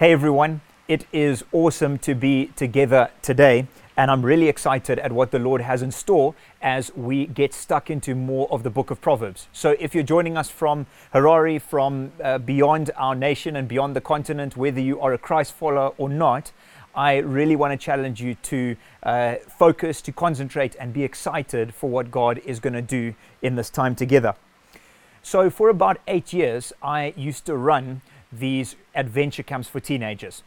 Hey everyone, it is awesome to be together today, and I'm really excited at what the Lord has in store as we get stuck into more of the book of Proverbs. So, if you're joining us from Harare, from uh, beyond our nation and beyond the continent, whether you are a Christ follower or not, I really want to challenge you to uh, focus, to concentrate, and be excited for what God is going to do in this time together. So, for about eight years, I used to run these adventure camps for teenagers.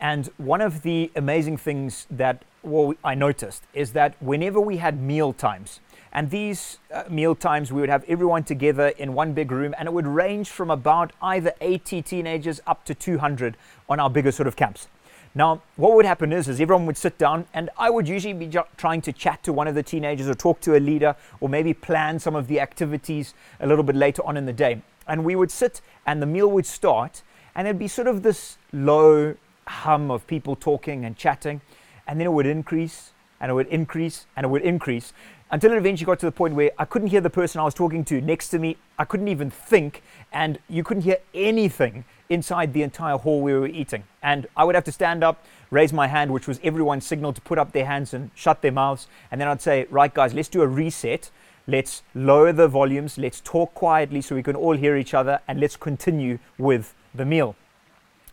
And one of the amazing things that well, I noticed is that whenever we had meal times, and these uh, meal times we would have everyone together in one big room, and it would range from about either 80 teenagers up to 200 on our bigger sort of camps. Now, what would happen is, is everyone would sit down, and I would usually be trying to chat to one of the teenagers or talk to a leader, or maybe plan some of the activities a little bit later on in the day. And we would sit, and the meal would start, and it'd be sort of this low hum of people talking and chatting, and then it would increase, and it would increase, and it would increase until it eventually got to the point where I couldn't hear the person I was talking to next to me. I couldn't even think, and you couldn't hear anything inside the entire hall we were eating. And I would have to stand up, raise my hand, which was everyone's signal to put up their hands and shut their mouths. And then I'd say, Right, guys, let's do a reset. Let's lower the volumes. Let's talk quietly so we can all hear each other. And let's continue with the meal.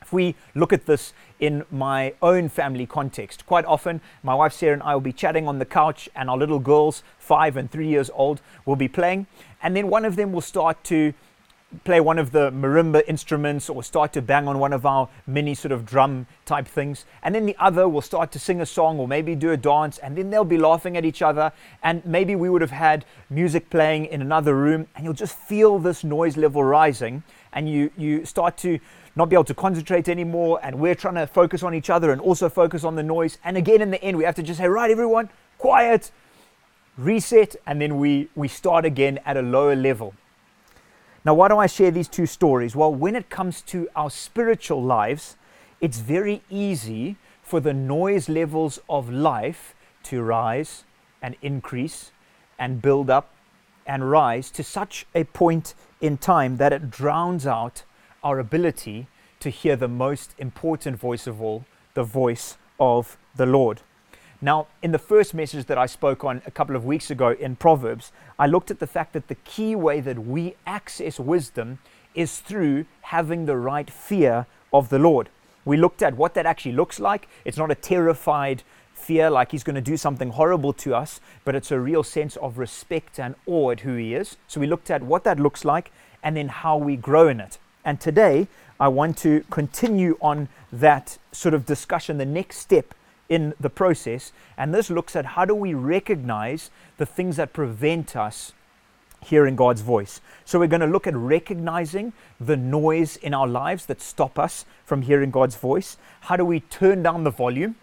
If we look at this in my own family context, quite often my wife Sarah and I will be chatting on the couch, and our little girls, five and three years old, will be playing. And then one of them will start to play one of the marimba instruments or start to bang on one of our mini sort of drum type things. And then the other will start to sing a song or maybe do a dance. And then they'll be laughing at each other. And maybe we would have had music playing in another room. And you'll just feel this noise level rising. And you, you start to not be able to concentrate anymore. And we're trying to focus on each other and also focus on the noise. And again, in the end, we have to just say, right, everyone, quiet, reset. And then we, we start again at a lower level. Now, why do I share these two stories? Well, when it comes to our spiritual lives, it's very easy for the noise levels of life to rise and increase and build up and rise to such a point in time that it drowns out our ability to hear the most important voice of all, the voice of the Lord. Now, in the first message that I spoke on a couple of weeks ago in Proverbs, I looked at the fact that the key way that we access wisdom is through having the right fear of the Lord. We looked at what that actually looks like. It's not a terrified fear like he's going to do something horrible to us, but it's a real sense of respect and awe at who he is. So we looked at what that looks like and then how we grow in it. And today, I want to continue on that sort of discussion, the next step in the process. And this looks at how do we recognize the things that prevent us hearing God's voice. So we're going to look at recognizing the noise in our lives that stop us from hearing God's voice. How do we turn down the volume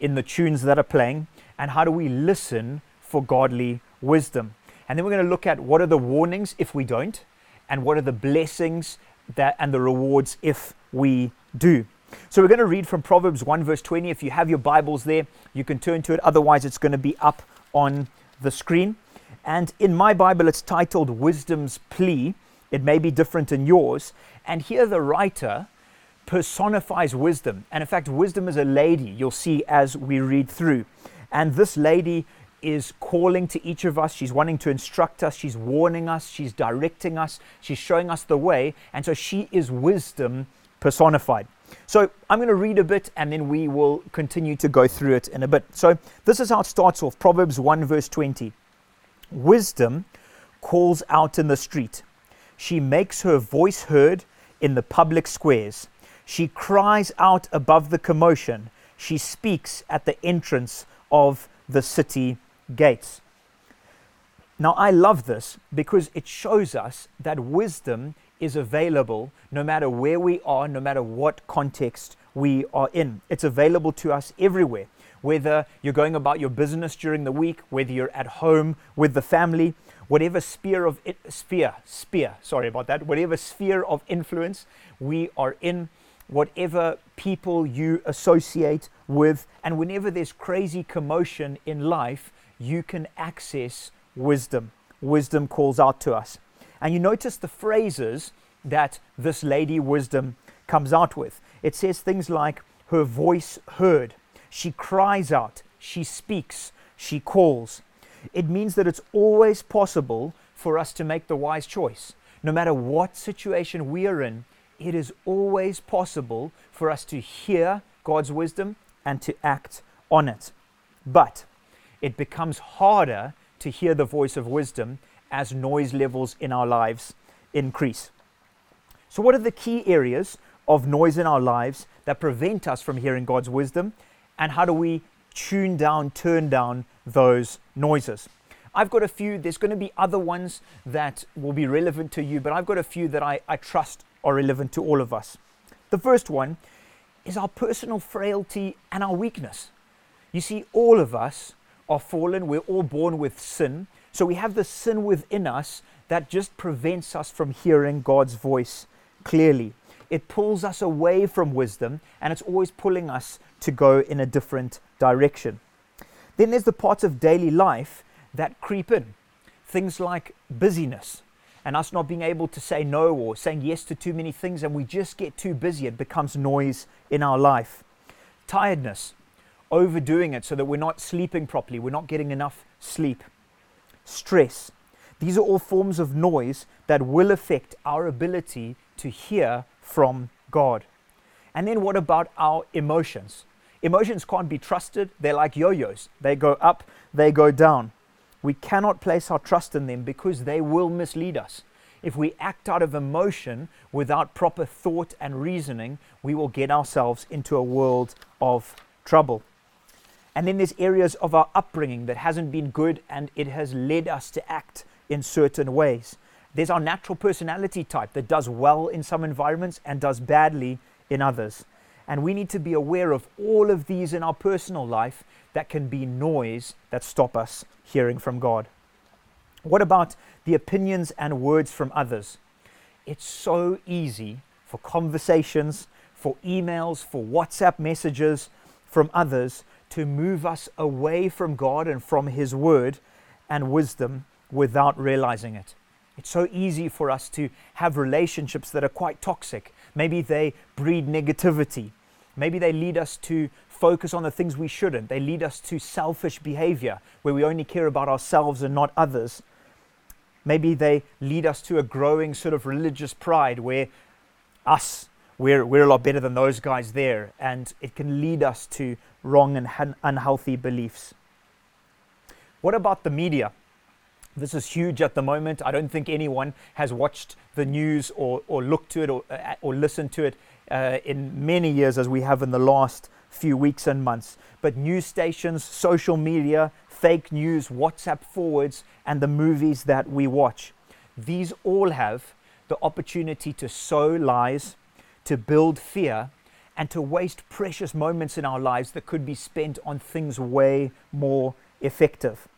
in the tunes that are playing? And how do we listen for godly wisdom? And then we're going to look at what are the warnings if we don't, and what are the blessings that and the rewards if we do. So we're going to read from Proverbs 1, verse 20. If you have your Bibles there, you can turn to it. Otherwise, it's going to be up on the screen. And in my Bible, it's titled Wisdom's Plea. It may be different in yours. And here, the writer personifies wisdom. And in fact, wisdom is a lady, you'll see as we read through. And this lady is calling to each of us. She's wanting to instruct us. She's warning us. She's directing us. She's showing us the way. And so she is wisdom personified. So I'm going to read a bit and then we will continue to go through it in a bit. So this is how it starts off Proverbs 1, verse 20. Wisdom calls out in the street, she makes her voice heard in the public squares. She cries out above the commotion. She speaks at the entrance of the city gates. Now, I love this because it shows us that wisdom is available no matter where we are, no matter what context we are in. It's available to us everywhere. Whether you're going about your business during the week, whether you're at home with the family, whatever sphere of it, sphere, sphere, sorry about that, whatever sphere of influence we are in, whatever people you associate with, and whenever there's crazy commotion in life, you can access wisdom. Wisdom calls out to us. And you notice the phrases that this lady wisdom comes out with. it says things like her voice heard, she cries out, she speaks, she calls. It means that it's always possible for us to make the wise choice. No matter what situation we are in, it is always possible for us to hear God's wisdom and to act on it. But it becomes harder to hear the voice of wisdom as noise levels in our lives increase. So, what are the key areas of noise in our lives that prevent us from hearing God's wisdom? And how do we tune down, turn down those noises? I've got a few, there's going to be other ones that will be relevant to you, but I've got a few that I, I trust are relevant to all of us. The first one is our personal frailty and our weakness. You see, all of us are fallen, we're all born with sin. So we have the sin within us that just prevents us from hearing God's voice clearly. It pulls us away from wisdom and it's always pulling us to go in a different direction. Then there's the parts of daily life that creep in. Things like busyness and us not being able to say no or saying yes to too many things, and we just get too busy. It becomes noise in our life. Tiredness, overdoing it so that we're not sleeping properly, we're not getting enough sleep. Stress. These are all forms of noise that will affect our ability to hear from God. And then what about our emotions? Emotions can't be trusted. They're like yo yo's, they go up, they go down. We cannot place our trust in them because they will mislead us. If we act out of emotion without proper thought and reasoning, we will get ourselves into a world of trouble. And then there's areas of our upbringing that hasn't been good and it has led us to act in certain ways. There's our natural personality type that does well in some environments and does badly in others. And we need to be aware of all of these in our personal life that can be noise that stop us hearing from God. What about the opinions and words from others? It's so easy for conversations, for emails, for WhatsApp messages from others to move us away from God and from His Word and wisdom without realizing it. It's so easy for us to have relationships that are quite toxic. Maybe they breed negativity. Maybe they lead us to focus on the things we shouldn't. They lead us to selfish behavior where we only care about ourselves and not others. Maybe they lead us to a growing sort of religious pride where us, we're, we're a lot better than those guys there. And it can lead us to wrong and unhealthy beliefs. What about the media? This is huge at the moment. I don't think anyone has watched the news or, or looked to it or, uh, or listened to it uh, in many years as we have in the last few weeks and months. But news stations, social media, fake news, WhatsApp forwards, and the movies that we watch. These all have the opportunity to sow lies, to build fear, and to waste precious moments in our lives that could be spent on things way more effective.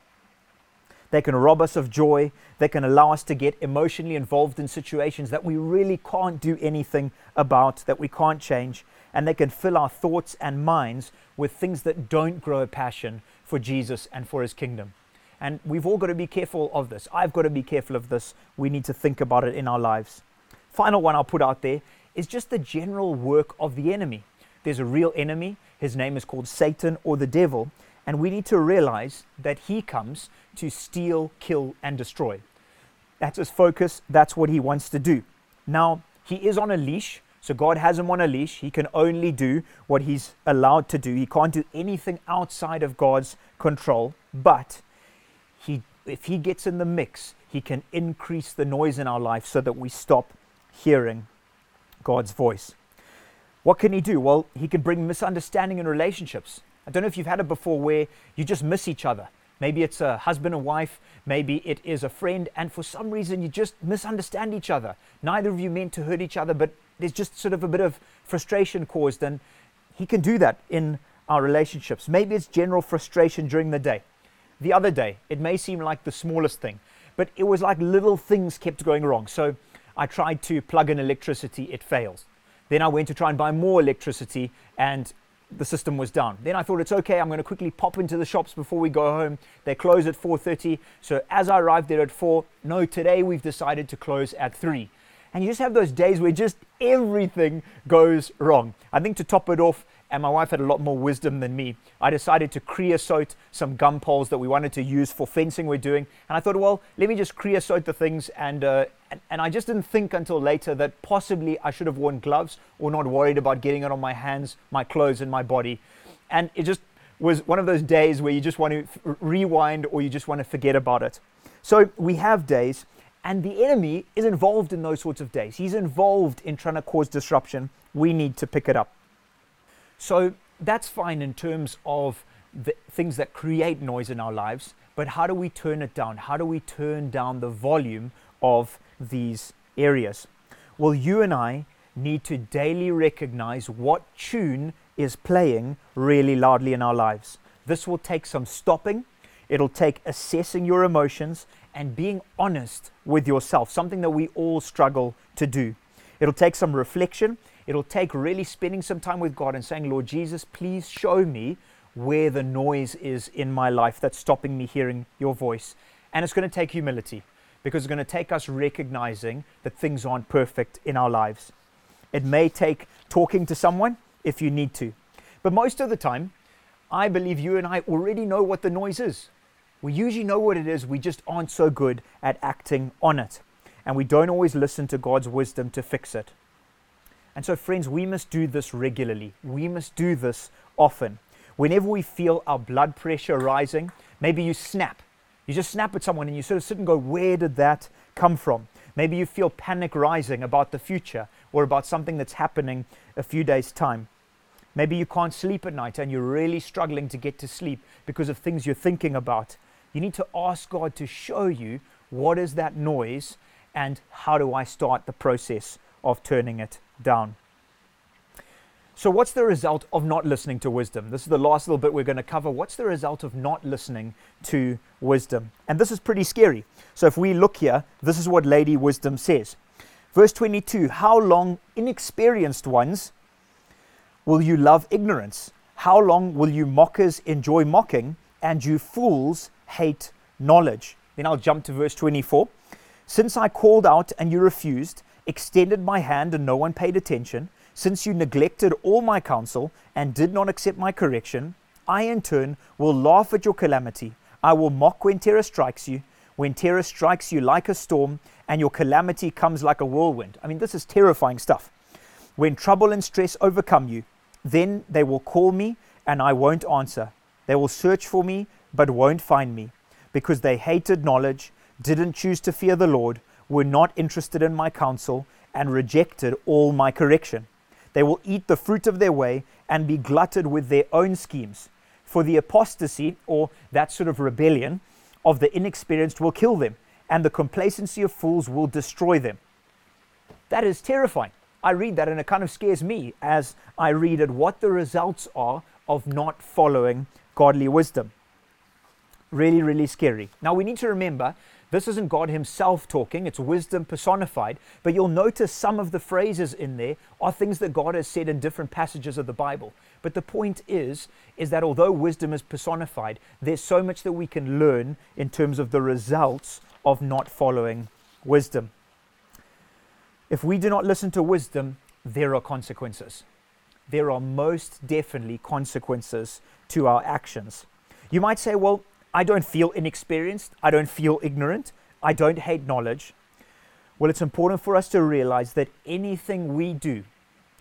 They can rob us of joy. They can allow us to get emotionally involved in situations that we really can't do anything about, that we can't change. And they can fill our thoughts and minds with things that don't grow a passion for Jesus and for his kingdom. And we've all got to be careful of this. I've got to be careful of this. We need to think about it in our lives. Final one I'll put out there is just the general work of the enemy. There's a real enemy. His name is called Satan or the devil. And we need to realize that he comes to steal, kill, and destroy. That's his focus. That's what he wants to do. Now, he is on a leash. So God has him on a leash. He can only do what he's allowed to do. He can't do anything outside of God's control. But he, if he gets in the mix, he can increase the noise in our life so that we stop hearing God's voice. What can he do? Well, he can bring misunderstanding in relationships. I don't know if you've had it before where you just miss each other. Maybe it's a husband and wife, maybe it is a friend, and for some reason you just misunderstand each other. Neither of you meant to hurt each other, but there's just sort of a bit of frustration caused, and he can do that in our relationships. Maybe it's general frustration during the day. The other day, it may seem like the smallest thing, but it was like little things kept going wrong. So I tried to plug in electricity, it fails. Then I went to try and buy more electricity, and the system was down. Then I thought it's okay. I'm going to quickly pop into the shops before we go home. They close at 4:30. So as I arrived there at 4, no, today we've decided to close at 3. And you just have those days where just everything goes wrong. I think to top it off, and my wife had a lot more wisdom than me. I decided to creosote some gum poles that we wanted to use for fencing we're doing. And I thought, well, let me just creosote the things. And, uh, and, and I just didn't think until later that possibly I should have worn gloves or not worried about getting it on my hands, my clothes, and my body. And it just was one of those days where you just want to f- rewind or you just want to forget about it. So we have days, and the enemy is involved in those sorts of days. He's involved in trying to cause disruption. We need to pick it up. So that's fine in terms of the things that create noise in our lives, but how do we turn it down? How do we turn down the volume of these areas? Well, you and I need to daily recognize what tune is playing really loudly in our lives. This will take some stopping, it'll take assessing your emotions and being honest with yourself, something that we all struggle to do. It'll take some reflection, it'll take really spending some time with God and saying, Lord Jesus, please show me where the noise is in my life that's stopping me hearing your voice. And it's going to take humility because it's going to take us recognizing that things aren't perfect in our lives. It may take talking to someone if you need to. But most of the time, I believe you and I already know what the noise is. We usually know what it is, we just aren't so good at acting on it. And we don't always listen to God's wisdom to fix it. And so, friends, we must do this regularly. We must do this often. Whenever we feel our blood pressure rising, maybe you snap. You just snap at someone and you sort of sit and go, Where did that come from? Maybe you feel panic rising about the future or about something that's happening a few days' time. Maybe you can't sleep at night and you're really struggling to get to sleep because of things you're thinking about. You need to ask God to show you what is that noise and how do I start the process of turning it down. So, what's the result of not listening to wisdom? This is the last little bit we're going to cover. What's the result of not listening to wisdom? And this is pretty scary. So, if we look here, this is what Lady Wisdom says. Verse 22 How long, inexperienced ones, will you love ignorance? How long will you mockers enjoy mocking and you fools hate knowledge? Then I'll jump to verse 24. Since I called out and you refused, extended my hand and no one paid attention, since you neglected all my counsel and did not accept my correction, I in turn will laugh at your calamity. I will mock when terror strikes you, when terror strikes you like a storm and your calamity comes like a whirlwind. I mean, this is terrifying stuff. When trouble and stress overcome you, then they will call me and I won't answer. They will search for me but won't find me because they hated knowledge, didn't choose to fear the Lord, were not interested in my counsel, and rejected all my correction. They will eat the fruit of their way and be glutted with their own schemes. For the apostasy, or that sort of rebellion, of the inexperienced will kill them, and the complacency of fools will destroy them. That is terrifying. I read that and it kind of scares me as I read it what the results are of not following godly wisdom. Really, really scary. Now we need to remember this isn't God Himself talking, it's wisdom personified. But you'll notice some of the phrases in there are things that God has said in different passages of the Bible. But the point is, is that although wisdom is personified, there's so much that we can learn in terms of the results of not following wisdom. If we do not listen to wisdom, there are consequences. There are most definitely consequences to our actions. You might say, well, I don't feel inexperienced. I don't feel ignorant. I don't hate knowledge. Well, it's important for us to realize that anything we do,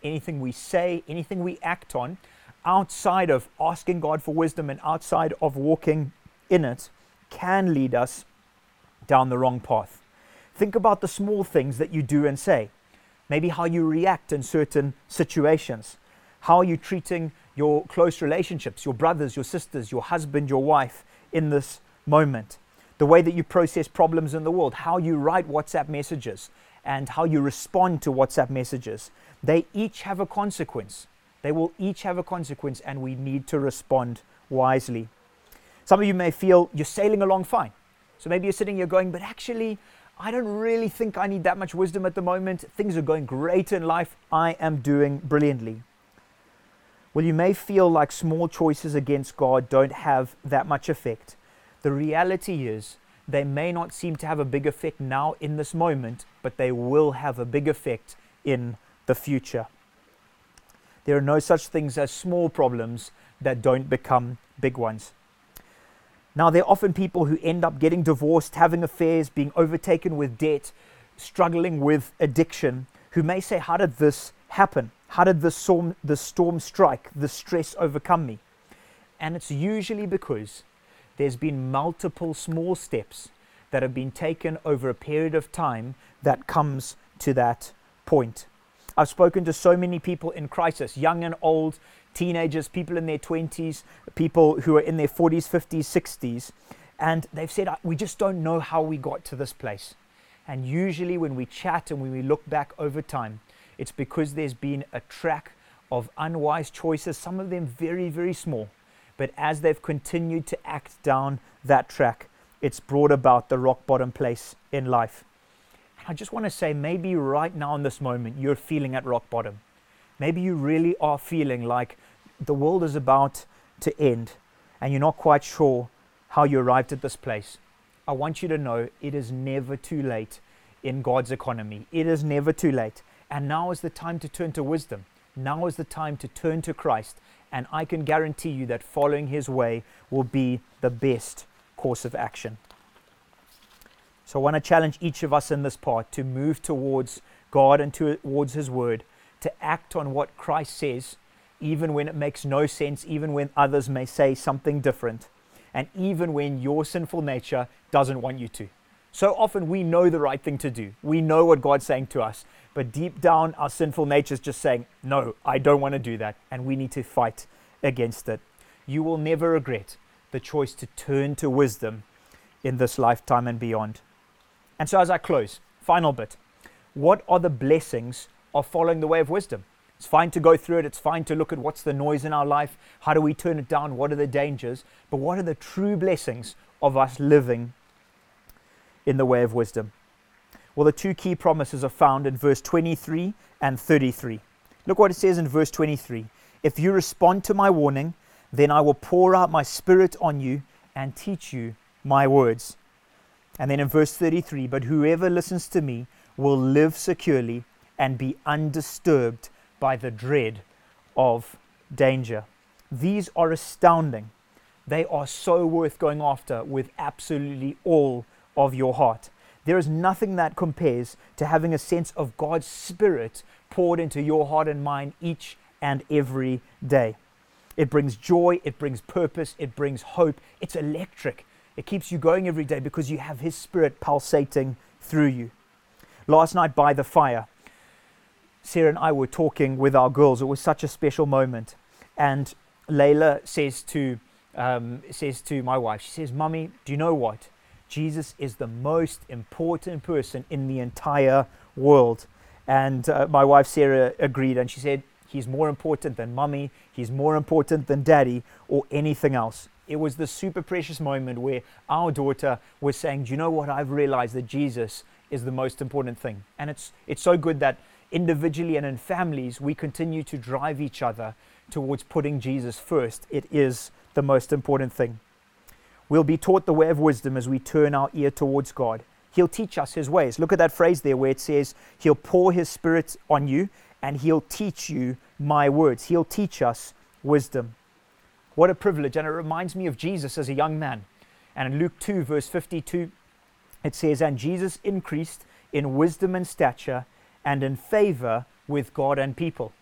anything we say, anything we act on, outside of asking God for wisdom and outside of walking in it, can lead us down the wrong path. Think about the small things that you do and say. Maybe how you react in certain situations. How are you treating your close relationships, your brothers, your sisters, your husband, your wife, in this moment. The way that you process problems in the world, how you write WhatsApp messages, and how you respond to WhatsApp messages. They each have a consequence. They will each have a consequence, and we need to respond wisely. Some of you may feel you're sailing along fine. So maybe you're sitting here going, but actually, I don't really think I need that much wisdom at the moment. Things are going great in life. I am doing brilliantly. Well, you may feel like small choices against God don't have that much effect. The reality is they may not seem to have a big effect now in this moment, but they will have a big effect in the future. There are no such things as small problems that don't become big ones. Now, there are often people who end up getting divorced, having affairs, being overtaken with debt, struggling with addiction, who may say, How did this happen? How did the storm, the storm strike, the stress overcome me? And it's usually because there's been multiple small steps that have been taken over a period of time that comes to that point. I've spoken to so many people in crisis, young and old, teenagers, people in their 20s, people who are in their 40s, 50s, 60s, and they've said, uh, We just don't know how we got to this place. And usually, when we chat and when we look back over time, it's because there's been a track of unwise choices, some of them very, very small. But as they've continued to act down that track, it's brought about the rock bottom place in life. I just want to say maybe right now in this moment you're feeling at rock bottom. Maybe you really are feeling like the world is about to end and you're not quite sure how you arrived at this place. I want you to know it is never too late in God's economy. It is never too late. And now is the time to turn to wisdom. Now is the time to turn to Christ. And I can guarantee you that following his way will be the best course of action. So I want to challenge each of us in this part to move towards God and towards his word, to act on what Christ says, even when it makes no sense, even when others may say something different, and even when your sinful nature doesn't want you to. So often we know the right thing to do. We know what God's saying to us. But deep down, our sinful nature is just saying, No, I don't want to do that. And we need to fight against it. You will never regret the choice to turn to wisdom in this lifetime and beyond. And so, as I close, final bit what are the blessings of following the way of wisdom? It's fine to go through it. It's fine to look at what's the noise in our life. How do we turn it down? What are the dangers? But what are the true blessings of us living in the way of wisdom? Well, the two key promises are found in verse 23 and 33. Look what it says in verse 23 If you respond to my warning, then I will pour out my spirit on you and teach you my words. And then in verse 33 But whoever listens to me will live securely and be undisturbed by the dread of danger. These are astounding. They are so worth going after with absolutely all of your heart. There is nothing that compares to having a sense of God's Spirit poured into your heart and mind each and every day. It brings joy, it brings purpose, it brings hope. It's electric. It keeps you going every day because you have His Spirit pulsating through you. Last night by the fire, Sarah and I were talking with our girls. It was such a special moment. And Layla says to, um, says to my wife, she says, Mummy, do you know what? Jesus is the most important person in the entire world. And uh, my wife Sarah agreed, and she said, He's more important than mummy, he's more important than daddy, or anything else. It was the super precious moment where our daughter was saying, Do you know what? I've realized that Jesus is the most important thing. And it's, it's so good that individually and in families, we continue to drive each other towards putting Jesus first. It is the most important thing. We'll be taught the way of wisdom as we turn our ear towards God. He'll teach us his ways. Look at that phrase there where it says, He'll pour his spirit on you and he'll teach you my words. He'll teach us wisdom. What a privilege. And it reminds me of Jesus as a young man. And in Luke 2, verse 52, it says, And Jesus increased in wisdom and stature and in favor with God and people.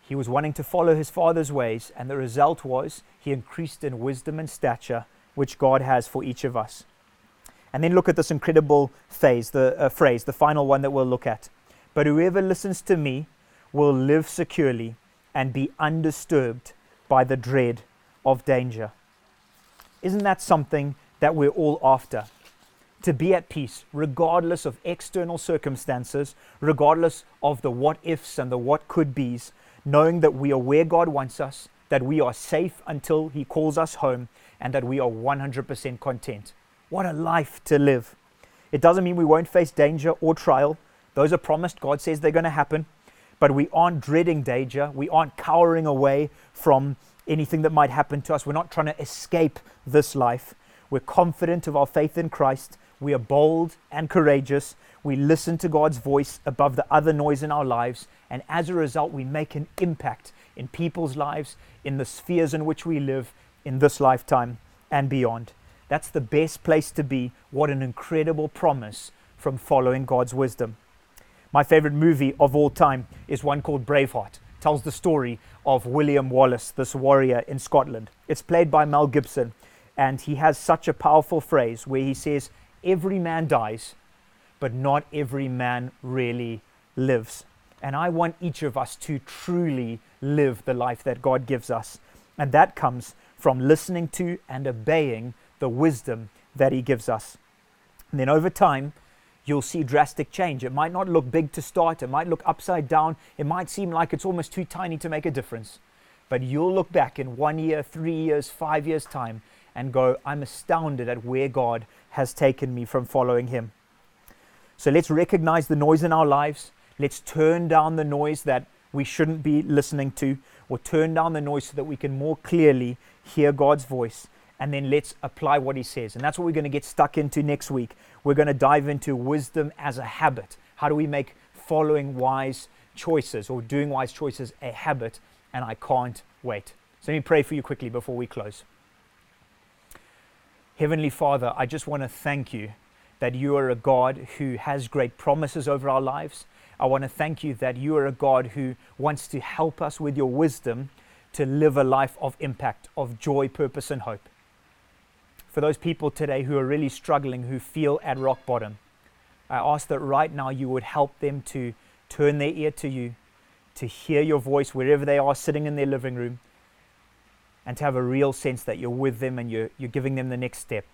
He was wanting to follow his Father's ways, and the result was he increased in wisdom and stature which God has for each of us. And then look at this incredible phase, the uh, phrase, the final one that we'll look at. But whoever listens to me will live securely and be undisturbed by the dread of danger. Isn't that something that we're all after? To be at peace, regardless of external circumstances, regardless of the what ifs and the what could be's, knowing that we are where God wants us, that we are safe until He calls us home, and that we are 100% content. What a life to live. It doesn't mean we won't face danger or trial. Those are promised. God says they're going to happen. But we aren't dreading danger. We aren't cowering away from anything that might happen to us. We're not trying to escape this life. We're confident of our faith in Christ. We are bold and courageous. We listen to God's voice above the other noise in our lives. And as a result, we make an impact in people's lives, in the spheres in which we live, in this lifetime and beyond. That's the best place to be. What an incredible promise from following God's wisdom. My favorite movie of all time is one called Braveheart. It tells the story of William Wallace, this warrior in Scotland. It's played by Mel Gibson, and he has such a powerful phrase where he says, Every man dies, but not every man really lives. And I want each of us to truly live the life that God gives us. And that comes from listening to and obeying the wisdom that He gives us. And then over time, you'll see drastic change. It might not look big to start, it might look upside down, it might seem like it's almost too tiny to make a difference. But you'll look back in one year, three years, five years' time and go, I'm astounded at where God has taken me from following Him. So let's recognize the noise in our lives. Let's turn down the noise that we shouldn't be listening to, or turn down the noise so that we can more clearly hear God's voice. And then let's apply what He says. And that's what we're going to get stuck into next week. We're going to dive into wisdom as a habit. How do we make following wise choices or doing wise choices a habit? And I can't wait. So let me pray for you quickly before we close. Heavenly Father, I just want to thank you that you are a God who has great promises over our lives. I want to thank you that you are a God who wants to help us with your wisdom to live a life of impact, of joy, purpose, and hope. For those people today who are really struggling, who feel at rock bottom, I ask that right now you would help them to turn their ear to you, to hear your voice wherever they are sitting in their living room, and to have a real sense that you're with them and you're, you're giving them the next step.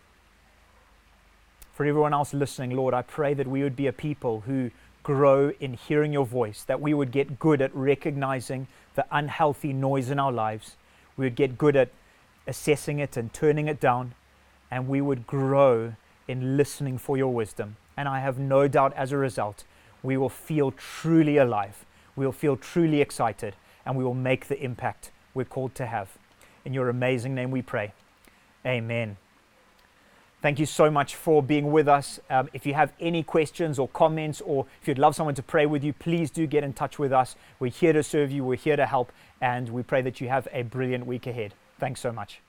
For everyone else listening, Lord, I pray that we would be a people who grow in hearing your voice, that we would get good at recognizing the unhealthy noise in our lives. We would get good at assessing it and turning it down, and we would grow in listening for your wisdom. And I have no doubt as a result, we will feel truly alive, we will feel truly excited, and we will make the impact we're called to have. In your amazing name we pray. Amen. Thank you so much for being with us. Um, if you have any questions or comments, or if you'd love someone to pray with you, please do get in touch with us. We're here to serve you, we're here to help, and we pray that you have a brilliant week ahead. Thanks so much.